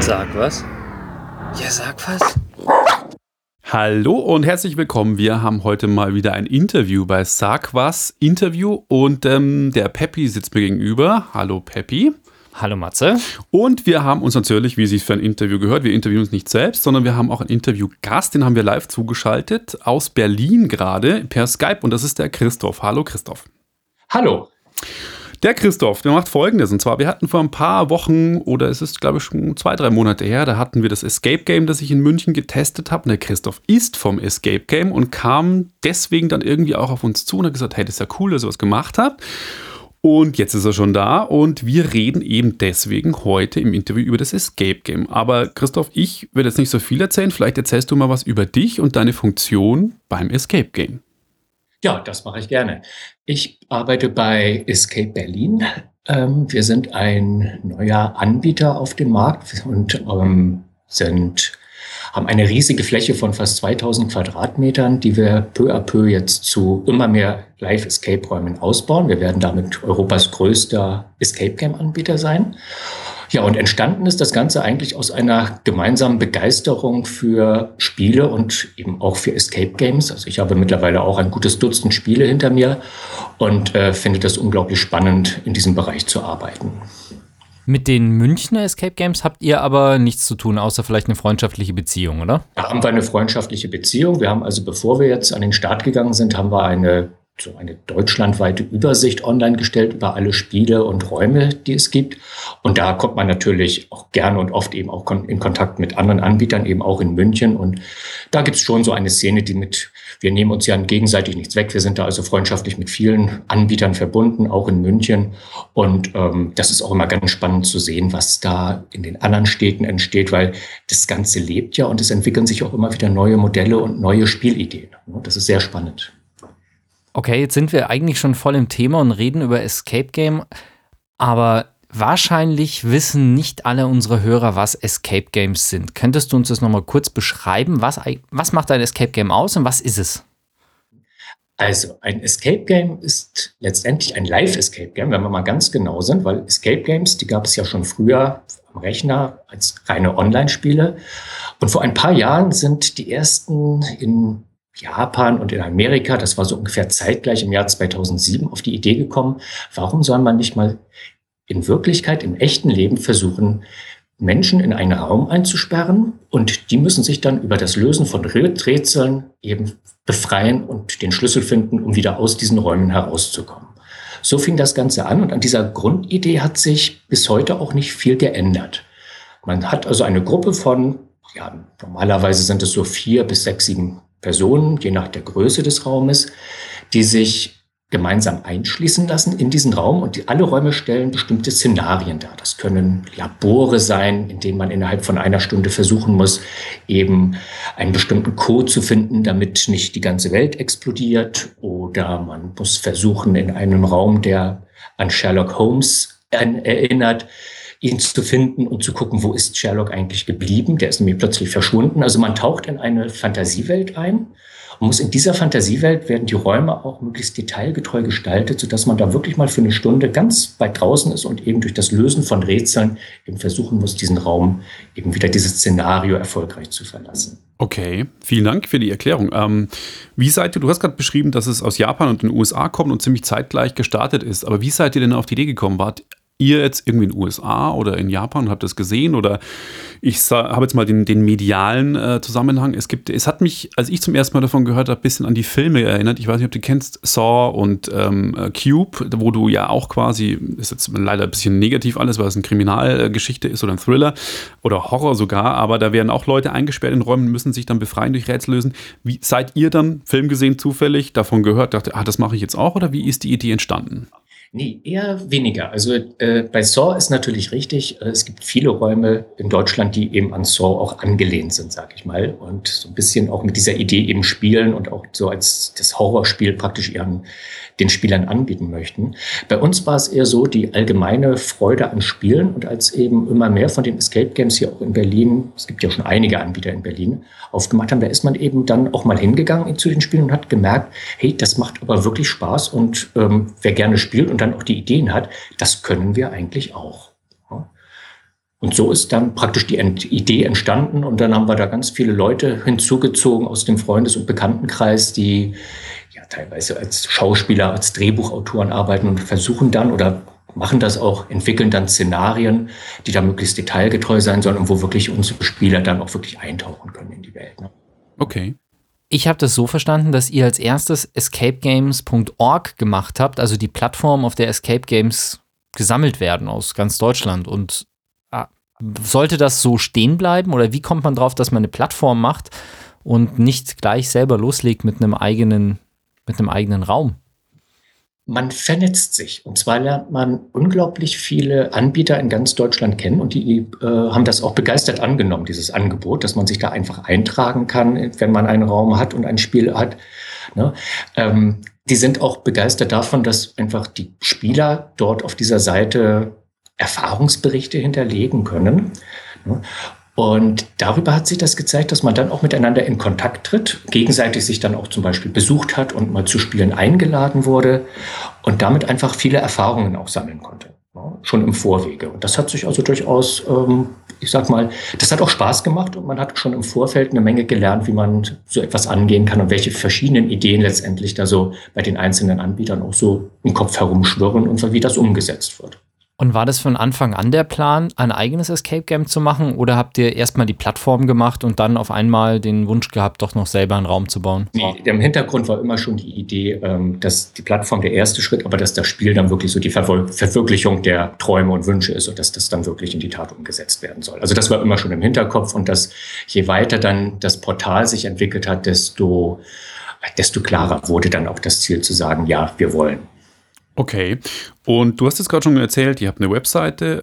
Sag was? Ja, sag was. Hallo und herzlich willkommen. Wir haben heute mal wieder ein Interview bei Sag was Interview und ähm, der Peppi sitzt mir gegenüber. Hallo Peppi. Hallo Matze. Und wir haben uns natürlich, wie es sich für ein Interview gehört, wir interviewen uns nicht selbst, sondern wir haben auch einen Interviewgast, den haben wir live zugeschaltet aus Berlin gerade per Skype und das ist der Christoph. Hallo Christoph. Hallo. Der Christoph, der macht folgendes. Und zwar, wir hatten vor ein paar Wochen, oder es ist, glaube ich, schon zwei, drei Monate her, da hatten wir das Escape Game, das ich in München getestet habe. Und der Christoph ist vom Escape Game und kam deswegen dann irgendwie auch auf uns zu und hat gesagt, hey, das ist ja cool, dass ihr was gemacht habt. Und jetzt ist er schon da und wir reden eben deswegen heute im Interview über das Escape Game. Aber Christoph, ich werde jetzt nicht so viel erzählen. Vielleicht erzählst du mal was über dich und deine Funktion beim Escape Game. Ja, das mache ich gerne. Ich arbeite bei Escape Berlin. Ähm, wir sind ein neuer Anbieter auf dem Markt und ähm, sind, haben eine riesige Fläche von fast 2000 Quadratmetern, die wir peu à peu jetzt zu immer mehr Live-Escape-Räumen ausbauen. Wir werden damit Europas größter Escape-Game-Anbieter sein. Ja, und entstanden ist das Ganze eigentlich aus einer gemeinsamen Begeisterung für Spiele und eben auch für Escape Games. Also ich habe mittlerweile auch ein gutes Dutzend Spiele hinter mir und äh, finde das unglaublich spannend, in diesem Bereich zu arbeiten. Mit den Münchner Escape Games habt ihr aber nichts zu tun, außer vielleicht eine freundschaftliche Beziehung, oder? Da haben wir eine freundschaftliche Beziehung. Wir haben also, bevor wir jetzt an den Start gegangen sind, haben wir eine so eine deutschlandweite Übersicht online gestellt über alle Spiele und Räume, die es gibt. Und da kommt man natürlich auch gerne und oft eben auch in Kontakt mit anderen Anbietern, eben auch in München. Und da gibt es schon so eine Szene, die mit, wir nehmen uns ja gegenseitig nichts weg. Wir sind da also freundschaftlich mit vielen Anbietern verbunden, auch in München. Und ähm, das ist auch immer ganz spannend zu sehen, was da in den anderen Städten entsteht, weil das Ganze lebt ja und es entwickeln sich auch immer wieder neue Modelle und neue Spielideen. Das ist sehr spannend. Okay, jetzt sind wir eigentlich schon voll im Thema und reden über Escape Game, aber wahrscheinlich wissen nicht alle unsere Hörer, was Escape Games sind. Könntest du uns das nochmal kurz beschreiben? Was, was macht ein Escape Game aus und was ist es? Also ein Escape Game ist letztendlich ein Live-Escape Game, wenn wir mal ganz genau sind, weil Escape Games, die gab es ja schon früher am Rechner als reine Online-Spiele. Und vor ein paar Jahren sind die ersten in Japan und in Amerika, das war so ungefähr zeitgleich im Jahr 2007, auf die Idee gekommen, warum soll man nicht mal in Wirklichkeit, im echten Leben versuchen, Menschen in einen Raum einzusperren und die müssen sich dann über das Lösen von Rätseln eben befreien und den Schlüssel finden, um wieder aus diesen Räumen herauszukommen. So fing das Ganze an und an dieser Grundidee hat sich bis heute auch nicht viel geändert. Man hat also eine Gruppe von, ja, normalerweise sind es so vier bis sechs, sieben Personen, je nach der Größe des Raumes, die sich gemeinsam einschließen lassen in diesen Raum und die, alle Räume stellen bestimmte Szenarien dar. Das können Labore sein, in denen man innerhalb von einer Stunde versuchen muss, eben einen bestimmten Code zu finden, damit nicht die ganze Welt explodiert. Oder man muss versuchen, in einem Raum, der an Sherlock Holmes erinnert, ihn zu finden und zu gucken, wo ist Sherlock eigentlich geblieben. Der ist nämlich plötzlich verschwunden. Also man taucht in eine Fantasiewelt ein und muss in dieser Fantasiewelt werden die Räume auch möglichst detailgetreu gestaltet, sodass man da wirklich mal für eine Stunde ganz weit draußen ist und eben durch das Lösen von Rätseln eben versuchen muss, diesen Raum eben wieder dieses Szenario erfolgreich zu verlassen. Okay, vielen Dank für die Erklärung. Ähm, wie seid ihr, du hast gerade beschrieben, dass es aus Japan und den USA kommt und ziemlich zeitgleich gestartet ist, aber wie seid ihr denn auf die Idee gekommen? Wart ihr jetzt irgendwie in den USA oder in Japan habt das gesehen oder ich habe jetzt mal den, den medialen äh, Zusammenhang. Es gibt, es hat mich, als ich zum ersten Mal davon gehört habe, ein bisschen an die Filme erinnert. Ich weiß nicht, ob du kennst Saw und ähm, äh, Cube, wo du ja auch quasi, ist jetzt leider ein bisschen negativ alles, weil es eine Kriminalgeschichte ist oder ein Thriller oder Horror sogar, aber da werden auch Leute eingesperrt in Räumen, müssen sich dann befreien durch Rätsel lösen. Wie seid ihr dann Film gesehen zufällig, davon gehört, dachte, ah, das mache ich jetzt auch oder wie ist die Idee entstanden? Nee, eher weniger. Also äh, bei Saw ist natürlich richtig, äh, es gibt viele Räume in Deutschland, die eben an Saw auch angelehnt sind, sag ich mal. Und so ein bisschen auch mit dieser Idee eben spielen und auch so als das Horrorspiel praktisch ihren den Spielern anbieten möchten. Bei uns war es eher so die allgemeine Freude an Spielen und als eben immer mehr von den Escape Games hier auch in Berlin, es gibt ja schon einige Anbieter in Berlin, aufgemacht haben, da ist man eben dann auch mal hingegangen zu den Spielen und hat gemerkt, hey, das macht aber wirklich Spaß und ähm, wer gerne spielt und dann auch die Ideen hat, das können wir eigentlich auch. Und so ist dann praktisch die Idee entstanden und dann haben wir da ganz viele Leute hinzugezogen aus dem Freundes- und Bekanntenkreis, die ja teilweise als Schauspieler, als Drehbuchautoren arbeiten und versuchen dann oder machen das auch, entwickeln dann Szenarien, die da möglichst detailgetreu sein sollen und wo wirklich unsere Spieler dann auch wirklich eintauchen können in die Welt. Ne? Okay. Ich habe das so verstanden, dass ihr als erstes escapegames.org gemacht habt, also die Plattform, auf der Escape Games gesammelt werden aus ganz Deutschland. Und sollte das so stehen bleiben oder wie kommt man drauf, dass man eine Plattform macht und nicht gleich selber loslegt mit einem eigenen, mit einem eigenen Raum? man vernetzt sich. Und zwar lernt man unglaublich viele Anbieter in ganz Deutschland kennen und die äh, haben das auch begeistert angenommen, dieses Angebot, dass man sich da einfach eintragen kann, wenn man einen Raum hat und ein Spiel hat. Ne? Ähm, die sind auch begeistert davon, dass einfach die Spieler dort auf dieser Seite Erfahrungsberichte hinterlegen können. Ne? Und darüber hat sich das gezeigt, dass man dann auch miteinander in Kontakt tritt, gegenseitig sich dann auch zum Beispiel besucht hat und mal zu Spielen eingeladen wurde und damit einfach viele Erfahrungen auch sammeln konnte, schon im Vorwege. Und das hat sich also durchaus, ähm, ich sag mal, das hat auch Spaß gemacht und man hat schon im Vorfeld eine Menge gelernt, wie man so etwas angehen kann und welche verschiedenen Ideen letztendlich da so bei den einzelnen Anbietern auch so im Kopf herumschwirren und wie das umgesetzt wird. Und war das von Anfang an der Plan, ein eigenes Escape Game zu machen? Oder habt ihr erstmal die Plattform gemacht und dann auf einmal den Wunsch gehabt, doch noch selber einen Raum zu bauen? Nee, im Hintergrund war immer schon die Idee, ähm, dass die Plattform der erste Schritt, aber dass das Spiel dann wirklich so die Verwirklichung der Träume und Wünsche ist und dass das dann wirklich in die Tat umgesetzt werden soll. Also das war immer schon im Hinterkopf und dass je weiter dann das Portal sich entwickelt hat, desto, desto klarer wurde dann auch das Ziel zu sagen, ja, wir wollen. Okay. Und du hast jetzt gerade schon erzählt, ihr habt eine Webseite.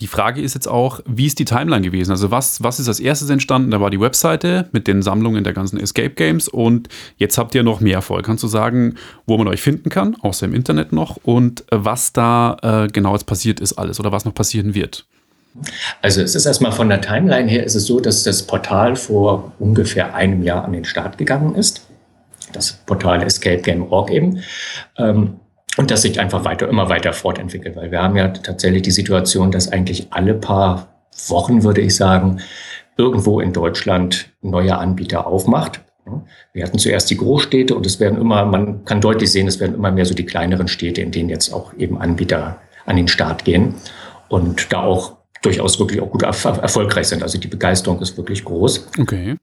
Die Frage ist jetzt auch, wie ist die Timeline gewesen? Also was, was ist als erstes entstanden? Da war die Webseite mit den Sammlungen der ganzen Escape Games und jetzt habt ihr noch mehr voll. Kannst du sagen, wo man euch finden kann, außer im Internet noch und was da äh, genau jetzt passiert ist alles oder was noch passieren wird? Also es ist erstmal von der Timeline her ist es so, dass das Portal vor ungefähr einem Jahr an den Start gegangen ist. Das Portal escapegame.org eben. Ähm, und das sich einfach weiter, immer weiter fortentwickelt, weil wir haben ja tatsächlich die Situation, dass eigentlich alle paar Wochen, würde ich sagen, irgendwo in Deutschland ein neuer Anbieter aufmacht. Wir hatten zuerst die Großstädte und es werden immer, man kann deutlich sehen, es werden immer mehr so die kleineren Städte, in denen jetzt auch eben Anbieter an den Start gehen und da auch durchaus wirklich auch gut erfolgreich sind. Also die Begeisterung ist wirklich groß. Okay.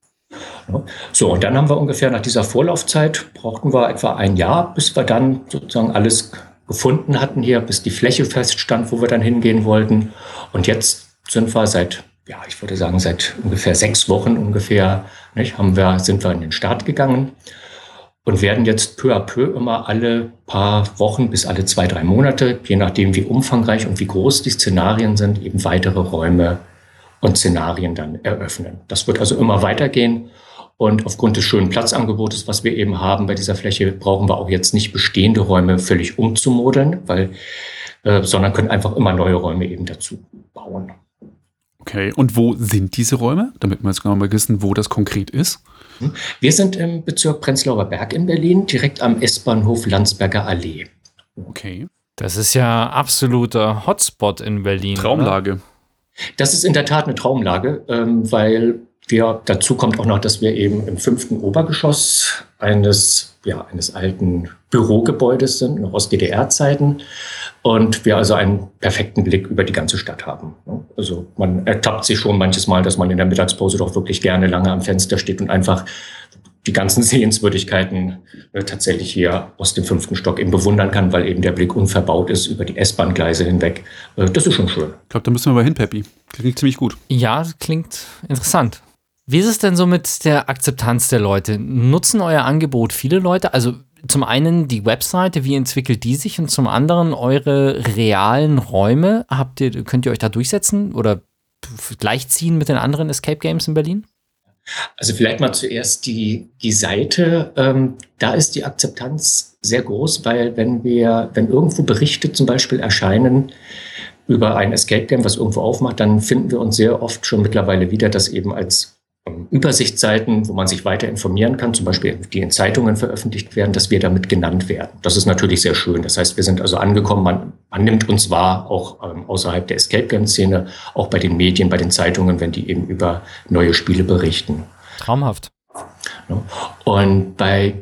So, und dann haben wir ungefähr nach dieser Vorlaufzeit, brauchten wir etwa ein Jahr, bis wir dann sozusagen alles gefunden hatten hier, bis die Fläche feststand, wo wir dann hingehen wollten. Und jetzt sind wir seit, ja, ich würde sagen, seit ungefähr sechs Wochen ungefähr, nicht, haben wir, sind wir in den Start gegangen und werden jetzt peu à peu immer alle paar Wochen bis alle zwei, drei Monate, je nachdem wie umfangreich und wie groß die Szenarien sind, eben weitere Räume und Szenarien dann eröffnen. Das wird also immer weitergehen. Und aufgrund des schönen Platzangebotes, was wir eben haben bei dieser Fläche, brauchen wir auch jetzt nicht bestehende Räume völlig umzumodeln, weil, äh, sondern können einfach immer neue Räume eben dazu bauen. Okay, und wo sind diese Räume, damit wir jetzt genau mal wissen, wo das konkret ist? Hm? Wir sind im Bezirk Prenzlauer Berg in Berlin, direkt am S-Bahnhof Landsberger Allee. Okay. Das ist ja absoluter Hotspot in Berlin. Traumlage. Oder? Das ist in der Tat eine Traumlage, ähm, weil wir, dazu kommt auch noch, dass wir eben im fünften Obergeschoss eines, ja, eines alten Bürogebäudes sind, noch aus DDR-Zeiten. Und wir also einen perfekten Blick über die ganze Stadt haben. Also man ertappt sich schon manches Mal, dass man in der Mittagspause doch wirklich gerne lange am Fenster steht und einfach die ganzen Sehenswürdigkeiten äh, tatsächlich hier aus dem fünften Stock eben bewundern kann, weil eben der Blick unverbaut ist über die S-Bahn-Gleise hinweg. Äh, das ist schon schön. Ich glaube, da müssen wir mal hin, Peppi. Klingt ziemlich gut. Ja, klingt interessant. Wie ist es denn so mit der Akzeptanz der Leute? Nutzen euer Angebot viele Leute? Also zum einen die Webseite, wie entwickelt die sich und zum anderen eure realen Räume. Habt ihr, könnt ihr euch da durchsetzen oder gleichziehen mit den anderen Escape Games in Berlin? Also vielleicht mal zuerst die, die Seite. Ähm, da ist die Akzeptanz sehr groß, weil wenn wir, wenn irgendwo Berichte zum Beispiel erscheinen über ein Escape Game, was irgendwo aufmacht, dann finden wir uns sehr oft schon mittlerweile wieder, dass eben als Übersichtsseiten, wo man sich weiter informieren kann, zum Beispiel die in Zeitungen veröffentlicht werden, dass wir damit genannt werden. Das ist natürlich sehr schön. Das heißt, wir sind also angekommen, man, man nimmt uns wahr, auch ähm, außerhalb der Escape Game-Szene, auch bei den Medien, bei den Zeitungen, wenn die eben über neue Spiele berichten. Traumhaft. Und bei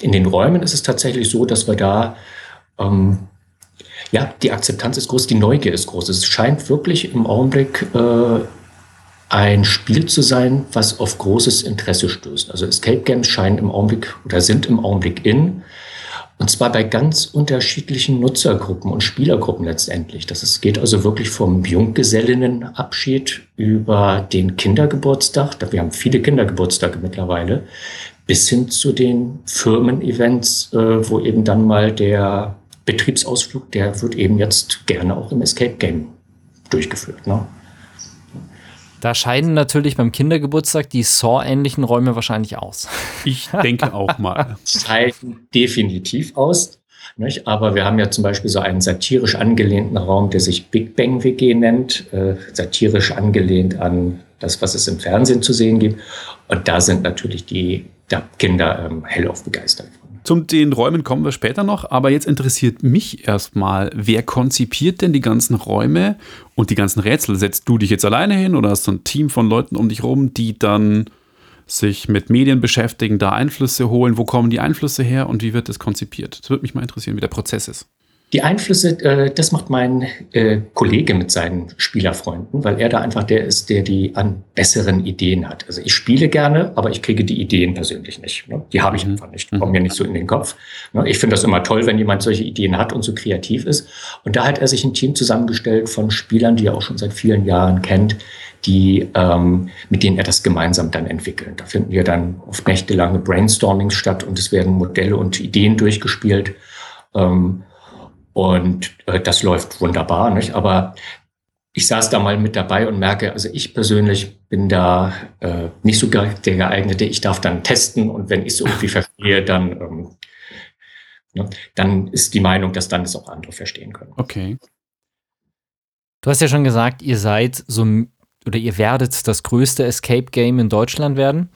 in den Räumen ist es tatsächlich so, dass wir da ähm, ja, die Akzeptanz ist groß, die Neugier ist groß. Es scheint wirklich im Augenblick äh, ein Spiel zu sein, was auf großes Interesse stößt. Also Escape Games scheinen im Augenblick oder sind im Augenblick in. Und zwar bei ganz unterschiedlichen Nutzergruppen und Spielergruppen letztendlich. Das ist, geht also wirklich vom Junggesellinnenabschied über den Kindergeburtstag, wir haben viele Kindergeburtstage mittlerweile, bis hin zu den Firmen-Events, äh, wo eben dann mal der Betriebsausflug, der wird eben jetzt gerne auch im Escape Game durchgeführt. Ne? Da scheiden natürlich beim Kindergeburtstag die Saw-ähnlichen Räume wahrscheinlich aus. Ich denke auch mal. Scheiden definitiv aus. Nicht? Aber wir haben ja zum Beispiel so einen satirisch angelehnten Raum, der sich Big Bang WG nennt, äh, satirisch angelehnt an das, was es im Fernsehen zu sehen gibt. Und da sind natürlich die Kinder ähm, hellauf begeistert. Zum den Räumen kommen wir später noch, aber jetzt interessiert mich erstmal, wer konzipiert denn die ganzen Räume und die ganzen Rätsel? Setzt du dich jetzt alleine hin oder hast du ein Team von Leuten um dich rum, die dann sich mit Medien beschäftigen, da Einflüsse holen? Wo kommen die Einflüsse her und wie wird das konzipiert? Das würde mich mal interessieren, wie der Prozess ist. Die Einflüsse, äh, das macht mein äh, Kollege mit seinen Spielerfreunden, weil er da einfach der ist, der die an besseren Ideen hat. Also ich spiele gerne, aber ich kriege die Ideen persönlich nicht. Ne? Die habe ich mhm. einfach nicht, kommen mir nicht so in den Kopf. Ne? Ich finde das immer toll, wenn jemand solche Ideen hat und so kreativ ist. Und da hat er sich ein Team zusammengestellt von Spielern, die er auch schon seit vielen Jahren kennt, die, ähm, mit denen er das gemeinsam dann entwickelt. Da finden wir dann oft nächtelange Brainstormings statt und es werden Modelle und Ideen durchgespielt. Ähm, und äh, das läuft wunderbar, nicht? Aber ich saß da mal mit dabei und merke, also ich persönlich bin da äh, nicht so der geeignete. Ich darf dann testen und wenn ich es irgendwie verstehe, dann, ähm, ne, dann ist die Meinung, dass dann es auch andere verstehen können. Okay. Du hast ja schon gesagt, ihr seid so oder ihr werdet das größte Escape Game in Deutschland werden.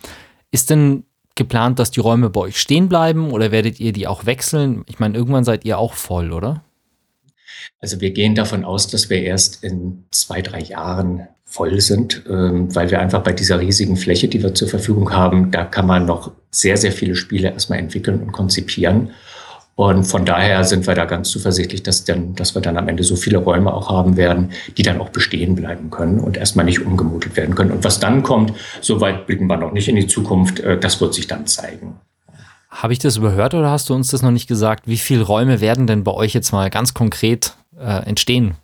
Ist denn geplant, dass die Räume bei euch stehen bleiben oder werdet ihr die auch wechseln? Ich meine, irgendwann seid ihr auch voll, oder? Also wir gehen davon aus, dass wir erst in zwei, drei Jahren voll sind, ähm, weil wir einfach bei dieser riesigen Fläche, die wir zur Verfügung haben, da kann man noch sehr, sehr viele Spiele erstmal entwickeln und konzipieren. Und von daher sind wir da ganz zuversichtlich, dass, dann, dass wir dann am Ende so viele Räume auch haben werden, die dann auch bestehen bleiben können und erstmal nicht umgemutet werden können. Und was dann kommt, soweit blicken wir noch nicht in die Zukunft, äh, das wird sich dann zeigen. Habe ich das überhört oder hast du uns das noch nicht gesagt? Wie viele Räume werden denn bei euch jetzt mal ganz konkret äh, entstehen?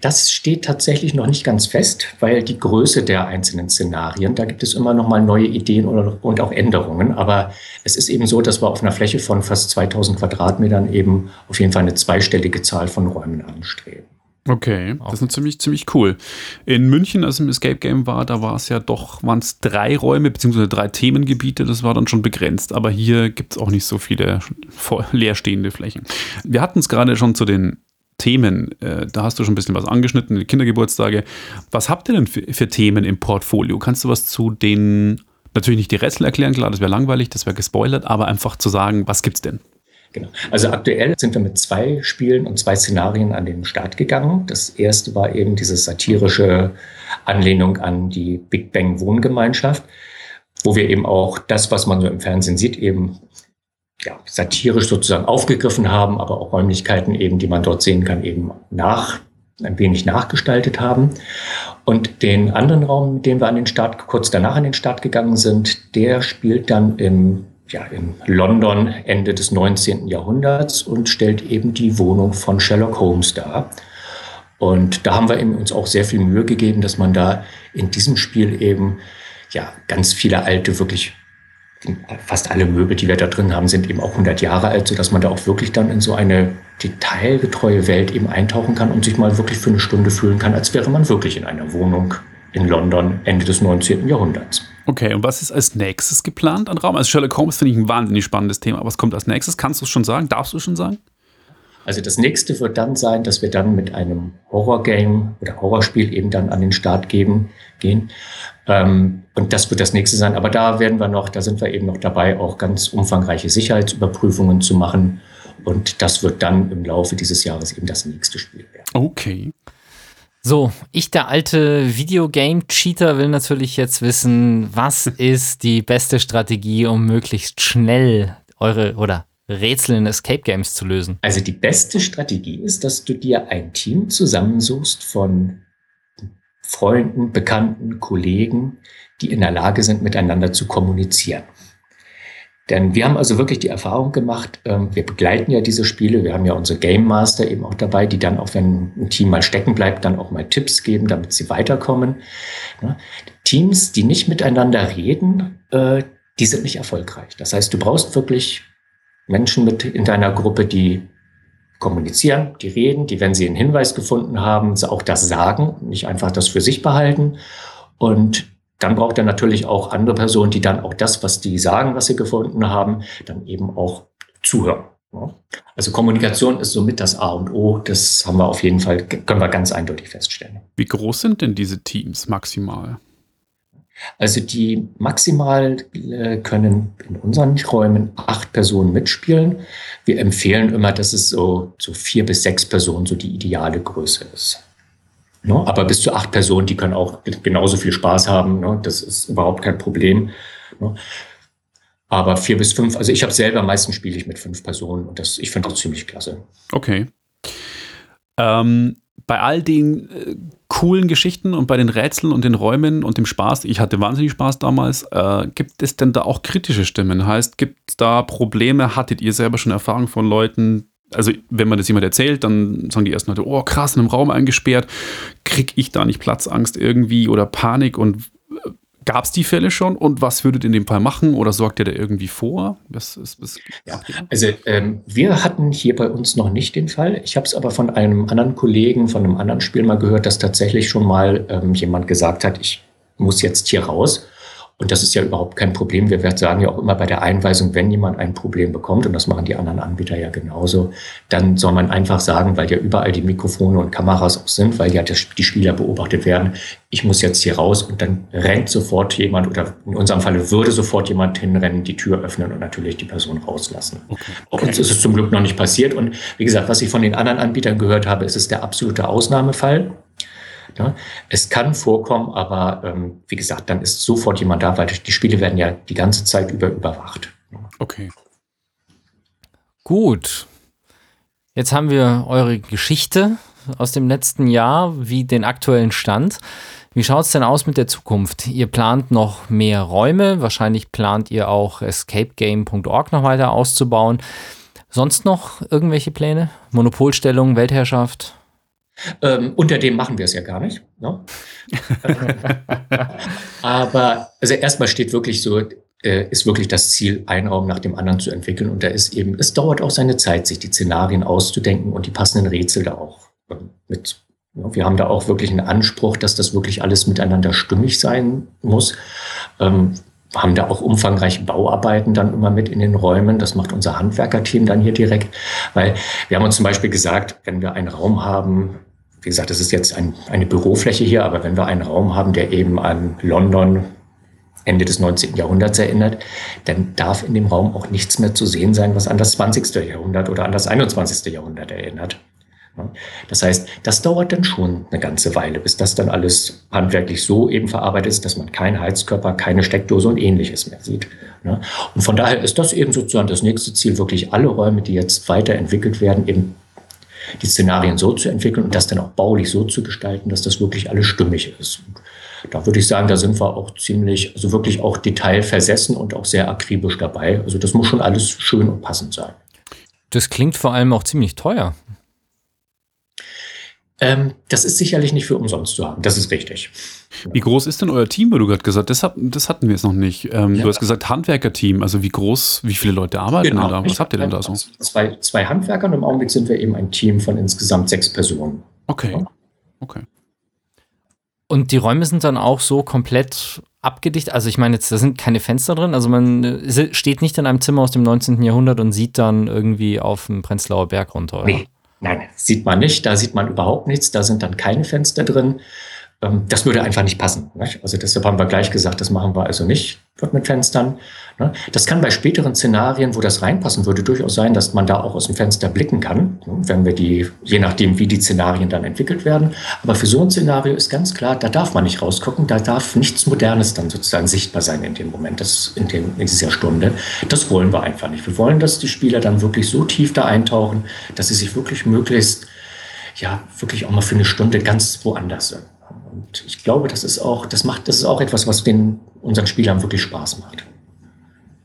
Das steht tatsächlich noch nicht ganz fest, weil die Größe der einzelnen Szenarien, da gibt es immer noch mal neue Ideen und auch Änderungen. Aber es ist eben so, dass wir auf einer Fläche von fast 2000 Quadratmetern eben auf jeden Fall eine zweistellige Zahl von Räumen anstreben. Okay, das ist ziemlich, ziemlich cool. In München, als im Escape Game war, da war es ja doch, waren es drei Räume beziehungsweise drei Themengebiete, das war dann schon begrenzt. Aber hier gibt es auch nicht so viele leerstehende Flächen. Wir hatten es gerade schon zu den Themen, äh, da hast du schon ein bisschen was angeschnitten, die Kindergeburtstage. Was habt ihr denn für, für Themen im Portfolio? Kannst du was zu den, natürlich nicht die Rätsel erklären, klar, das wäre langweilig, das wäre gespoilert, aber einfach zu sagen, was gibt's denn? Genau. Also aktuell sind wir mit zwei Spielen und zwei Szenarien an den Start gegangen. Das erste war eben diese satirische Anlehnung an die Big Bang Wohngemeinschaft, wo wir eben auch das, was man so im Fernsehen sieht, eben ja, satirisch sozusagen aufgegriffen haben, aber auch Räumlichkeiten eben, die man dort sehen kann, eben nach, ein wenig nachgestaltet haben. Und den anderen Raum, mit dem wir an den Start, kurz danach an den Start gegangen sind, der spielt dann im ja, in London Ende des 19. Jahrhunderts und stellt eben die Wohnung von Sherlock Holmes dar. Und da haben wir uns auch sehr viel Mühe gegeben, dass man da in diesem Spiel eben ja ganz viele alte, wirklich fast alle Möbel, die wir da drin haben, sind eben auch 100 Jahre alt, sodass man da auch wirklich dann in so eine detailgetreue Welt eben eintauchen kann und sich mal wirklich für eine Stunde fühlen kann, als wäre man wirklich in einer Wohnung in London Ende des 19. Jahrhunderts. Okay, und was ist als nächstes geplant an Raum? Also Sherlock Holmes finde ich ein wahnsinnig spannendes Thema. Was kommt als nächstes? Kannst du es schon sagen? Darfst du es schon sagen? Also das nächste wird dann sein, dass wir dann mit einem Horrorgame oder Horrorspiel eben dann an den Start geben, gehen. Ähm, und das wird das nächste sein. Aber da werden wir noch, da sind wir eben noch dabei, auch ganz umfangreiche Sicherheitsüberprüfungen zu machen. Und das wird dann im Laufe dieses Jahres eben das nächste Spiel werden. Okay. So, ich, der alte Videogame-Cheater, will natürlich jetzt wissen, was ist die beste Strategie, um möglichst schnell eure oder Rätsel in Escape Games zu lösen? Also die beste Strategie ist, dass du dir ein Team zusammensuchst von Freunden, Bekannten, Kollegen, die in der Lage sind, miteinander zu kommunizieren. Denn wir haben also wirklich die Erfahrung gemacht, ähm, wir begleiten ja diese Spiele, wir haben ja unsere Game Master eben auch dabei, die dann auch, wenn ein Team mal stecken bleibt, dann auch mal Tipps geben, damit sie weiterkommen. Teams, die nicht miteinander reden, äh, die sind nicht erfolgreich. Das heißt, du brauchst wirklich Menschen mit in deiner Gruppe, die kommunizieren, die reden, die, wenn sie einen Hinweis gefunden haben, auch das sagen, nicht einfach das für sich behalten. Und dann braucht er natürlich auch andere Personen, die dann auch das, was die sagen, was sie gefunden haben, dann eben auch zuhören. Also Kommunikation ist somit das A und O. Das haben wir auf jeden Fall, können wir ganz eindeutig feststellen. Wie groß sind denn diese Teams maximal? Also die maximal äh, können in unseren Räumen acht Personen mitspielen. Wir empfehlen immer, dass es so, so vier bis sechs Personen so die ideale Größe ist. Ne? Aber bis zu acht Personen, die können auch genauso viel Spaß haben. Ne? Das ist überhaupt kein Problem. Ne? Aber vier bis fünf, also ich habe selber meistens spiele ich mit fünf Personen und das, ich finde das ziemlich klasse. Okay. Ähm, bei all den äh, coolen Geschichten und bei den Rätseln und den Räumen und dem Spaß, ich hatte wahnsinnig Spaß damals, äh, gibt es denn da auch kritische Stimmen? Heißt, gibt es da Probleme? Hattet ihr selber schon Erfahrung von Leuten, also wenn man das jemand erzählt, dann sagen die ersten Leute, oh krass, in einem Raum eingesperrt, krieg ich da nicht Platzangst irgendwie oder Panik und äh, Gab es die Fälle schon und was würdet ihr in dem Fall machen oder sorgt ihr da irgendwie vor? Was, was, was ja, also ähm, wir hatten hier bei uns noch nicht den Fall. Ich habe es aber von einem anderen Kollegen, von einem anderen Spiel mal gehört, dass tatsächlich schon mal ähm, jemand gesagt hat, ich muss jetzt hier raus. Und das ist ja überhaupt kein Problem. Wir sagen ja auch immer bei der Einweisung, wenn jemand ein Problem bekommt, und das machen die anderen Anbieter ja genauso, dann soll man einfach sagen, weil ja überall die Mikrofone und Kameras auch sind, weil ja die Spieler beobachtet werden, ich muss jetzt hier raus und dann rennt sofort jemand oder in unserem Falle würde sofort jemand hinrennen, die Tür öffnen und natürlich die Person rauslassen. Okay. okay. Uns ist es zum Glück noch nicht passiert. Und wie gesagt, was ich von den anderen Anbietern gehört habe, ist es der absolute Ausnahmefall. Ja, es kann vorkommen, aber ähm, wie gesagt, dann ist sofort jemand da, weil die Spiele werden ja die ganze Zeit über überwacht. Okay. Gut. Jetzt haben wir eure Geschichte aus dem letzten Jahr, wie den aktuellen Stand. Wie schaut es denn aus mit der Zukunft? Ihr plant noch mehr Räume, wahrscheinlich plant ihr auch escapegame.org noch weiter auszubauen. Sonst noch irgendwelche Pläne? Monopolstellung, Weltherrschaft? Ähm, unter dem machen wir es ja gar nicht. Ne? Aber also erstmal steht wirklich so, äh, ist wirklich das Ziel, einen Raum nach dem anderen zu entwickeln. Und da ist eben, es dauert auch seine Zeit, sich die Szenarien auszudenken und die passenden Rätsel da auch ähm, mit. Ja, wir haben da auch wirklich einen Anspruch, dass das wirklich alles miteinander stimmig sein muss. Ähm, haben da auch umfangreiche Bauarbeiten dann immer mit in den Räumen. Das macht unser Handwerkerteam dann hier direkt, weil wir haben uns zum Beispiel gesagt, wenn wir einen Raum haben, wie gesagt, das ist jetzt ein, eine Bürofläche hier, aber wenn wir einen Raum haben, der eben an London Ende des 19. Jahrhunderts erinnert, dann darf in dem Raum auch nichts mehr zu sehen sein, was an das 20. Jahrhundert oder an das 21. Jahrhundert erinnert. Das heißt, das dauert dann schon eine ganze Weile, bis das dann alles handwerklich so eben verarbeitet ist, dass man keinen Heizkörper, keine Steckdose und ähnliches mehr sieht. Und von daher ist das eben sozusagen das nächste Ziel, wirklich alle Räume, die jetzt weiterentwickelt werden, eben die Szenarien so zu entwickeln und das dann auch baulich so zu gestalten, dass das wirklich alles stimmig ist. Und da würde ich sagen, da sind wir auch ziemlich, also wirklich auch detailversessen und auch sehr akribisch dabei. Also das muss schon alles schön und passend sein. Das klingt vor allem auch ziemlich teuer. Ähm, das ist sicherlich nicht für umsonst zu haben. Das ist richtig. Wie groß ist denn euer Team, weil du gerade gesagt hast? Das, das hatten wir jetzt noch nicht. Ähm, ja. Du hast gesagt Handwerkerteam. Also wie groß, wie viele Leute arbeiten genau. da? Was habt ihr denn da so? Zwei, zwei Handwerker und im Augenblick sind wir eben ein Team von insgesamt sechs Personen. Okay. Okay. Und die Räume sind dann auch so komplett abgedichtet. Also ich meine jetzt, da sind keine Fenster drin. Also man äh, steht nicht in einem Zimmer aus dem 19. Jahrhundert und sieht dann irgendwie auf dem Prenzlauer Berg runter. Oder? Nee, Nein, sieht man nicht. Da sieht man überhaupt nichts. Da sind dann keine Fenster drin. Ähm, das würde einfach nicht passen. Also deshalb haben wir gleich gesagt, das machen wir also nicht mit Fenstern. Ne? Das kann bei späteren Szenarien, wo das reinpassen würde, durchaus sein, dass man da auch aus dem Fenster blicken kann, ne? wenn wir die, je nachdem, wie die Szenarien dann entwickelt werden. Aber für so ein Szenario ist ganz klar, da darf man nicht rausgucken, da darf nichts Modernes dann sozusagen sichtbar sein in dem Moment, das, in, dem, in dieser Stunde. Das wollen wir einfach nicht. Wir wollen, dass die Spieler dann wirklich so tief da eintauchen, dass sie sich wirklich möglichst, ja, wirklich auch mal für eine Stunde ganz woanders sind. Ich glaube, das ist auch, das macht, das ist auch etwas, was den unseren Spielern wirklich Spaß macht.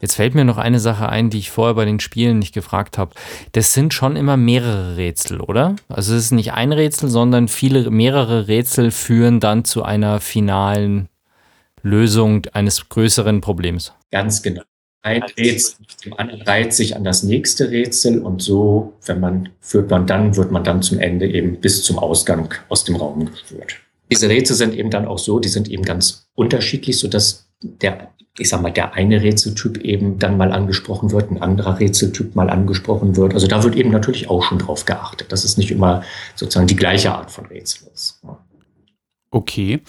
Jetzt fällt mir noch eine Sache ein, die ich vorher bei den Spielen nicht gefragt habe. Das sind schon immer mehrere Rätsel, oder? Also es ist nicht ein Rätsel, sondern viele, mehrere Rätsel führen dann zu einer finalen Lösung eines größeren Problems. Ganz genau. Ein Rätsel dem anderen reiht sich an das nächste Rätsel und so, wenn man führt man dann, wird man dann zum Ende eben bis zum Ausgang aus dem Raum geführt. Diese Rätsel sind eben dann auch so, die sind eben ganz unterschiedlich, so dass der, ich sag mal, der eine Rätseltyp eben dann mal angesprochen wird, ein anderer Rätseltyp mal angesprochen wird. Also da wird eben natürlich auch schon drauf geachtet, dass es nicht immer sozusagen die gleiche Art von Rätsel ist. Okay.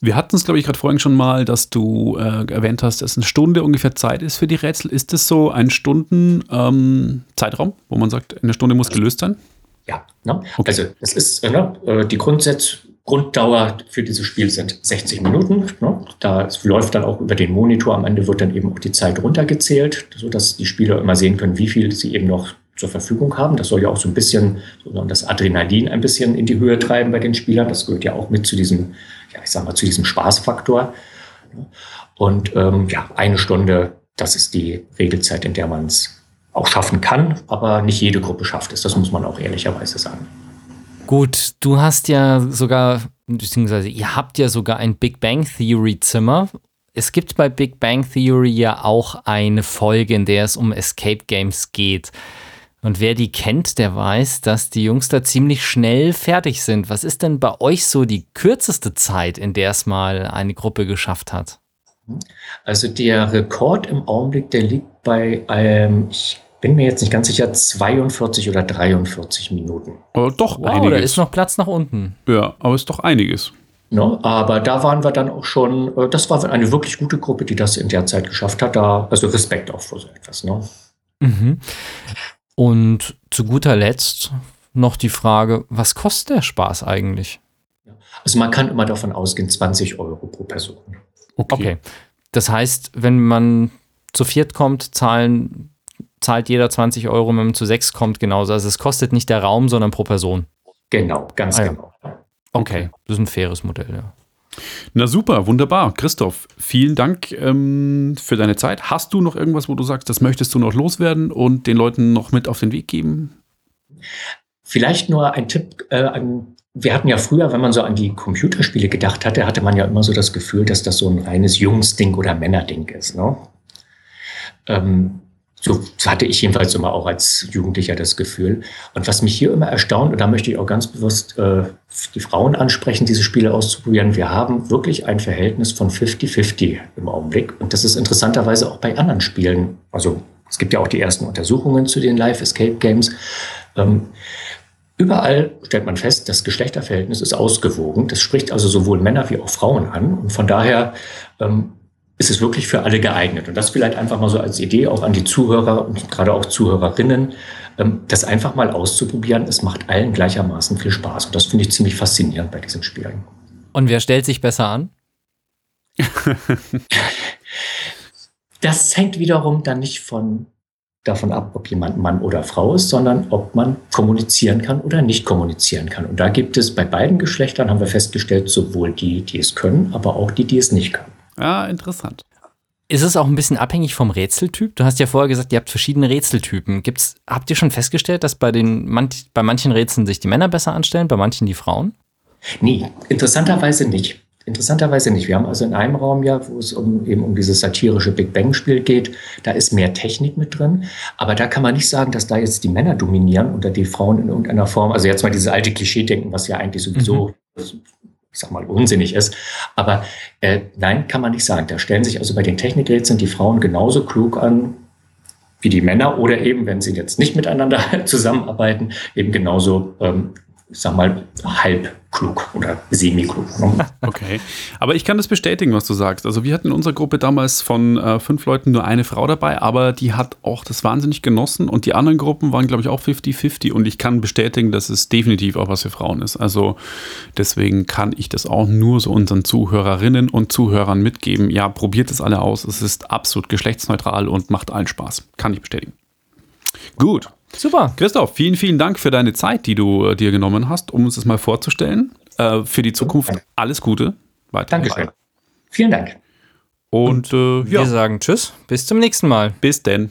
Wir hatten es, glaube ich, gerade vorhin schon mal, dass du äh, erwähnt hast, dass eine Stunde ungefähr Zeit ist für die Rätsel. Ist das so ein Stunden ähm, Zeitraum, wo man sagt, eine Stunde muss gelöst sein? Ja, ne? okay. also es ist ne, äh, die Grundsätze, Grunddauer für dieses Spiel sind 60 Minuten. Ne? Da läuft dann auch über den Monitor. Am Ende wird dann eben auch die Zeit runtergezählt, sodass die Spieler immer sehen können, wie viel sie eben noch zur Verfügung haben. Das soll ja auch so ein bisschen das Adrenalin ein bisschen in die Höhe treiben bei den Spielern. Das gehört ja auch mit zu diesem, ja, ich sag mal, zu diesem Spaßfaktor. Und ähm, ja, eine Stunde, das ist die Regelzeit, in der man es auch schaffen kann, aber nicht jede Gruppe schafft es. Das muss man auch ehrlicherweise sagen. Gut, du hast ja sogar, beziehungsweise ihr habt ja sogar ein Big Bang Theory Zimmer. Es gibt bei Big Bang Theory ja auch eine Folge, in der es um Escape Games geht. Und wer die kennt, der weiß, dass die Jungs da ziemlich schnell fertig sind. Was ist denn bei euch so die kürzeste Zeit, in der es mal eine Gruppe geschafft hat? Also der Rekord im Augenblick, der liegt bei, ähm, ich bin mir jetzt nicht ganz sicher, 42 oder 43 Minuten. Aber doch wow, einiges. da ist noch Platz nach unten. Ja, aber ist doch einiges. No, aber da waren wir dann auch schon, äh, das war eine wirklich gute Gruppe, die das in der Zeit geschafft hat. Da, also Respekt auch vor so etwas. Ne? Mhm. Und zu guter Letzt noch die Frage, was kostet der Spaß eigentlich? Also man kann immer davon ausgehen, 20 Euro pro Person. Okay. okay. Das heißt, wenn man zu viert kommt, zahlen zahlt jeder 20 Euro, wenn man zu sechs kommt, genauso. Also es kostet nicht der Raum, sondern pro Person. Genau, ganz ah, ja. genau. Okay, das ist ein faires Modell, ja. Na super, wunderbar. Christoph, vielen Dank ähm, für deine Zeit. Hast du noch irgendwas, wo du sagst, das möchtest du noch loswerden und den Leuten noch mit auf den Weg geben? Vielleicht nur ein Tipp äh, an wir hatten ja früher, wenn man so an die Computerspiele gedacht hatte, hatte man ja immer so das Gefühl, dass das so ein reines Jungsding oder Männerding ist. Ne? Ähm, so hatte ich jedenfalls immer auch als Jugendlicher das Gefühl. Und was mich hier immer erstaunt, und da möchte ich auch ganz bewusst äh, die Frauen ansprechen, diese Spiele auszuprobieren, wir haben wirklich ein Verhältnis von 50-50 im Augenblick. Und das ist interessanterweise auch bei anderen Spielen. Also es gibt ja auch die ersten Untersuchungen zu den Live-Escape-Games. Ähm, Überall stellt man fest, das Geschlechterverhältnis ist ausgewogen. Das spricht also sowohl Männer wie auch Frauen an. Und von daher ähm, ist es wirklich für alle geeignet. Und das vielleicht einfach mal so als Idee auch an die Zuhörer und gerade auch Zuhörerinnen, ähm, das einfach mal auszuprobieren. Es macht allen gleichermaßen viel Spaß. Und das finde ich ziemlich faszinierend bei diesen Spielen. Und wer stellt sich besser an? das hängt wiederum dann nicht von davon ab, ob jemand Mann oder Frau ist, sondern ob man kommunizieren kann oder nicht kommunizieren kann. Und da gibt es bei beiden Geschlechtern, haben wir festgestellt, sowohl die, die es können, aber auch die, die es nicht können. Ja, interessant. Ist es auch ein bisschen abhängig vom Rätseltyp? Du hast ja vorher gesagt, ihr habt verschiedene Rätseltypen. Gibt's, habt ihr schon festgestellt, dass bei, den, bei manchen Rätseln sich die Männer besser anstellen, bei manchen die Frauen? Nee, interessanterweise nicht. Interessanterweise nicht. Wir haben also in einem Raum ja, wo es um, eben um dieses satirische Big Bang-Spiel geht, da ist mehr Technik mit drin. Aber da kann man nicht sagen, dass da jetzt die Männer dominieren oder die Frauen in irgendeiner Form. Also jetzt mal diese alte Klischee-Denken, was ja eigentlich sowieso mhm ich sag mal, unsinnig ist. Aber äh, nein, kann man nicht sagen. Da stellen sich also bei den Technikrätseln die Frauen genauso klug an wie die Männer oder eben, wenn sie jetzt nicht miteinander zusammenarbeiten, eben genauso ähm, ich sag mal, halb klug oder semi-klug. Ne? Okay. Aber ich kann das bestätigen, was du sagst. Also wir hatten in unserer Gruppe damals von äh, fünf Leuten nur eine Frau dabei, aber die hat auch das wahnsinnig genossen und die anderen Gruppen waren, glaube ich, auch 50-50 und ich kann bestätigen, dass es definitiv auch was für Frauen ist. Also deswegen kann ich das auch nur so unseren Zuhörerinnen und Zuhörern mitgeben. Ja, probiert es alle aus. Es ist absolut geschlechtsneutral und macht allen Spaß. Kann ich bestätigen. Gut. Super. Christoph, vielen, vielen Dank für deine Zeit, die du äh, dir genommen hast, um uns das mal vorzustellen. Äh, für die Zukunft alles Gute. Weiter Dankeschön. Vielen Dank. Und, Und äh, ja. wir sagen Tschüss. Bis zum nächsten Mal. Bis denn.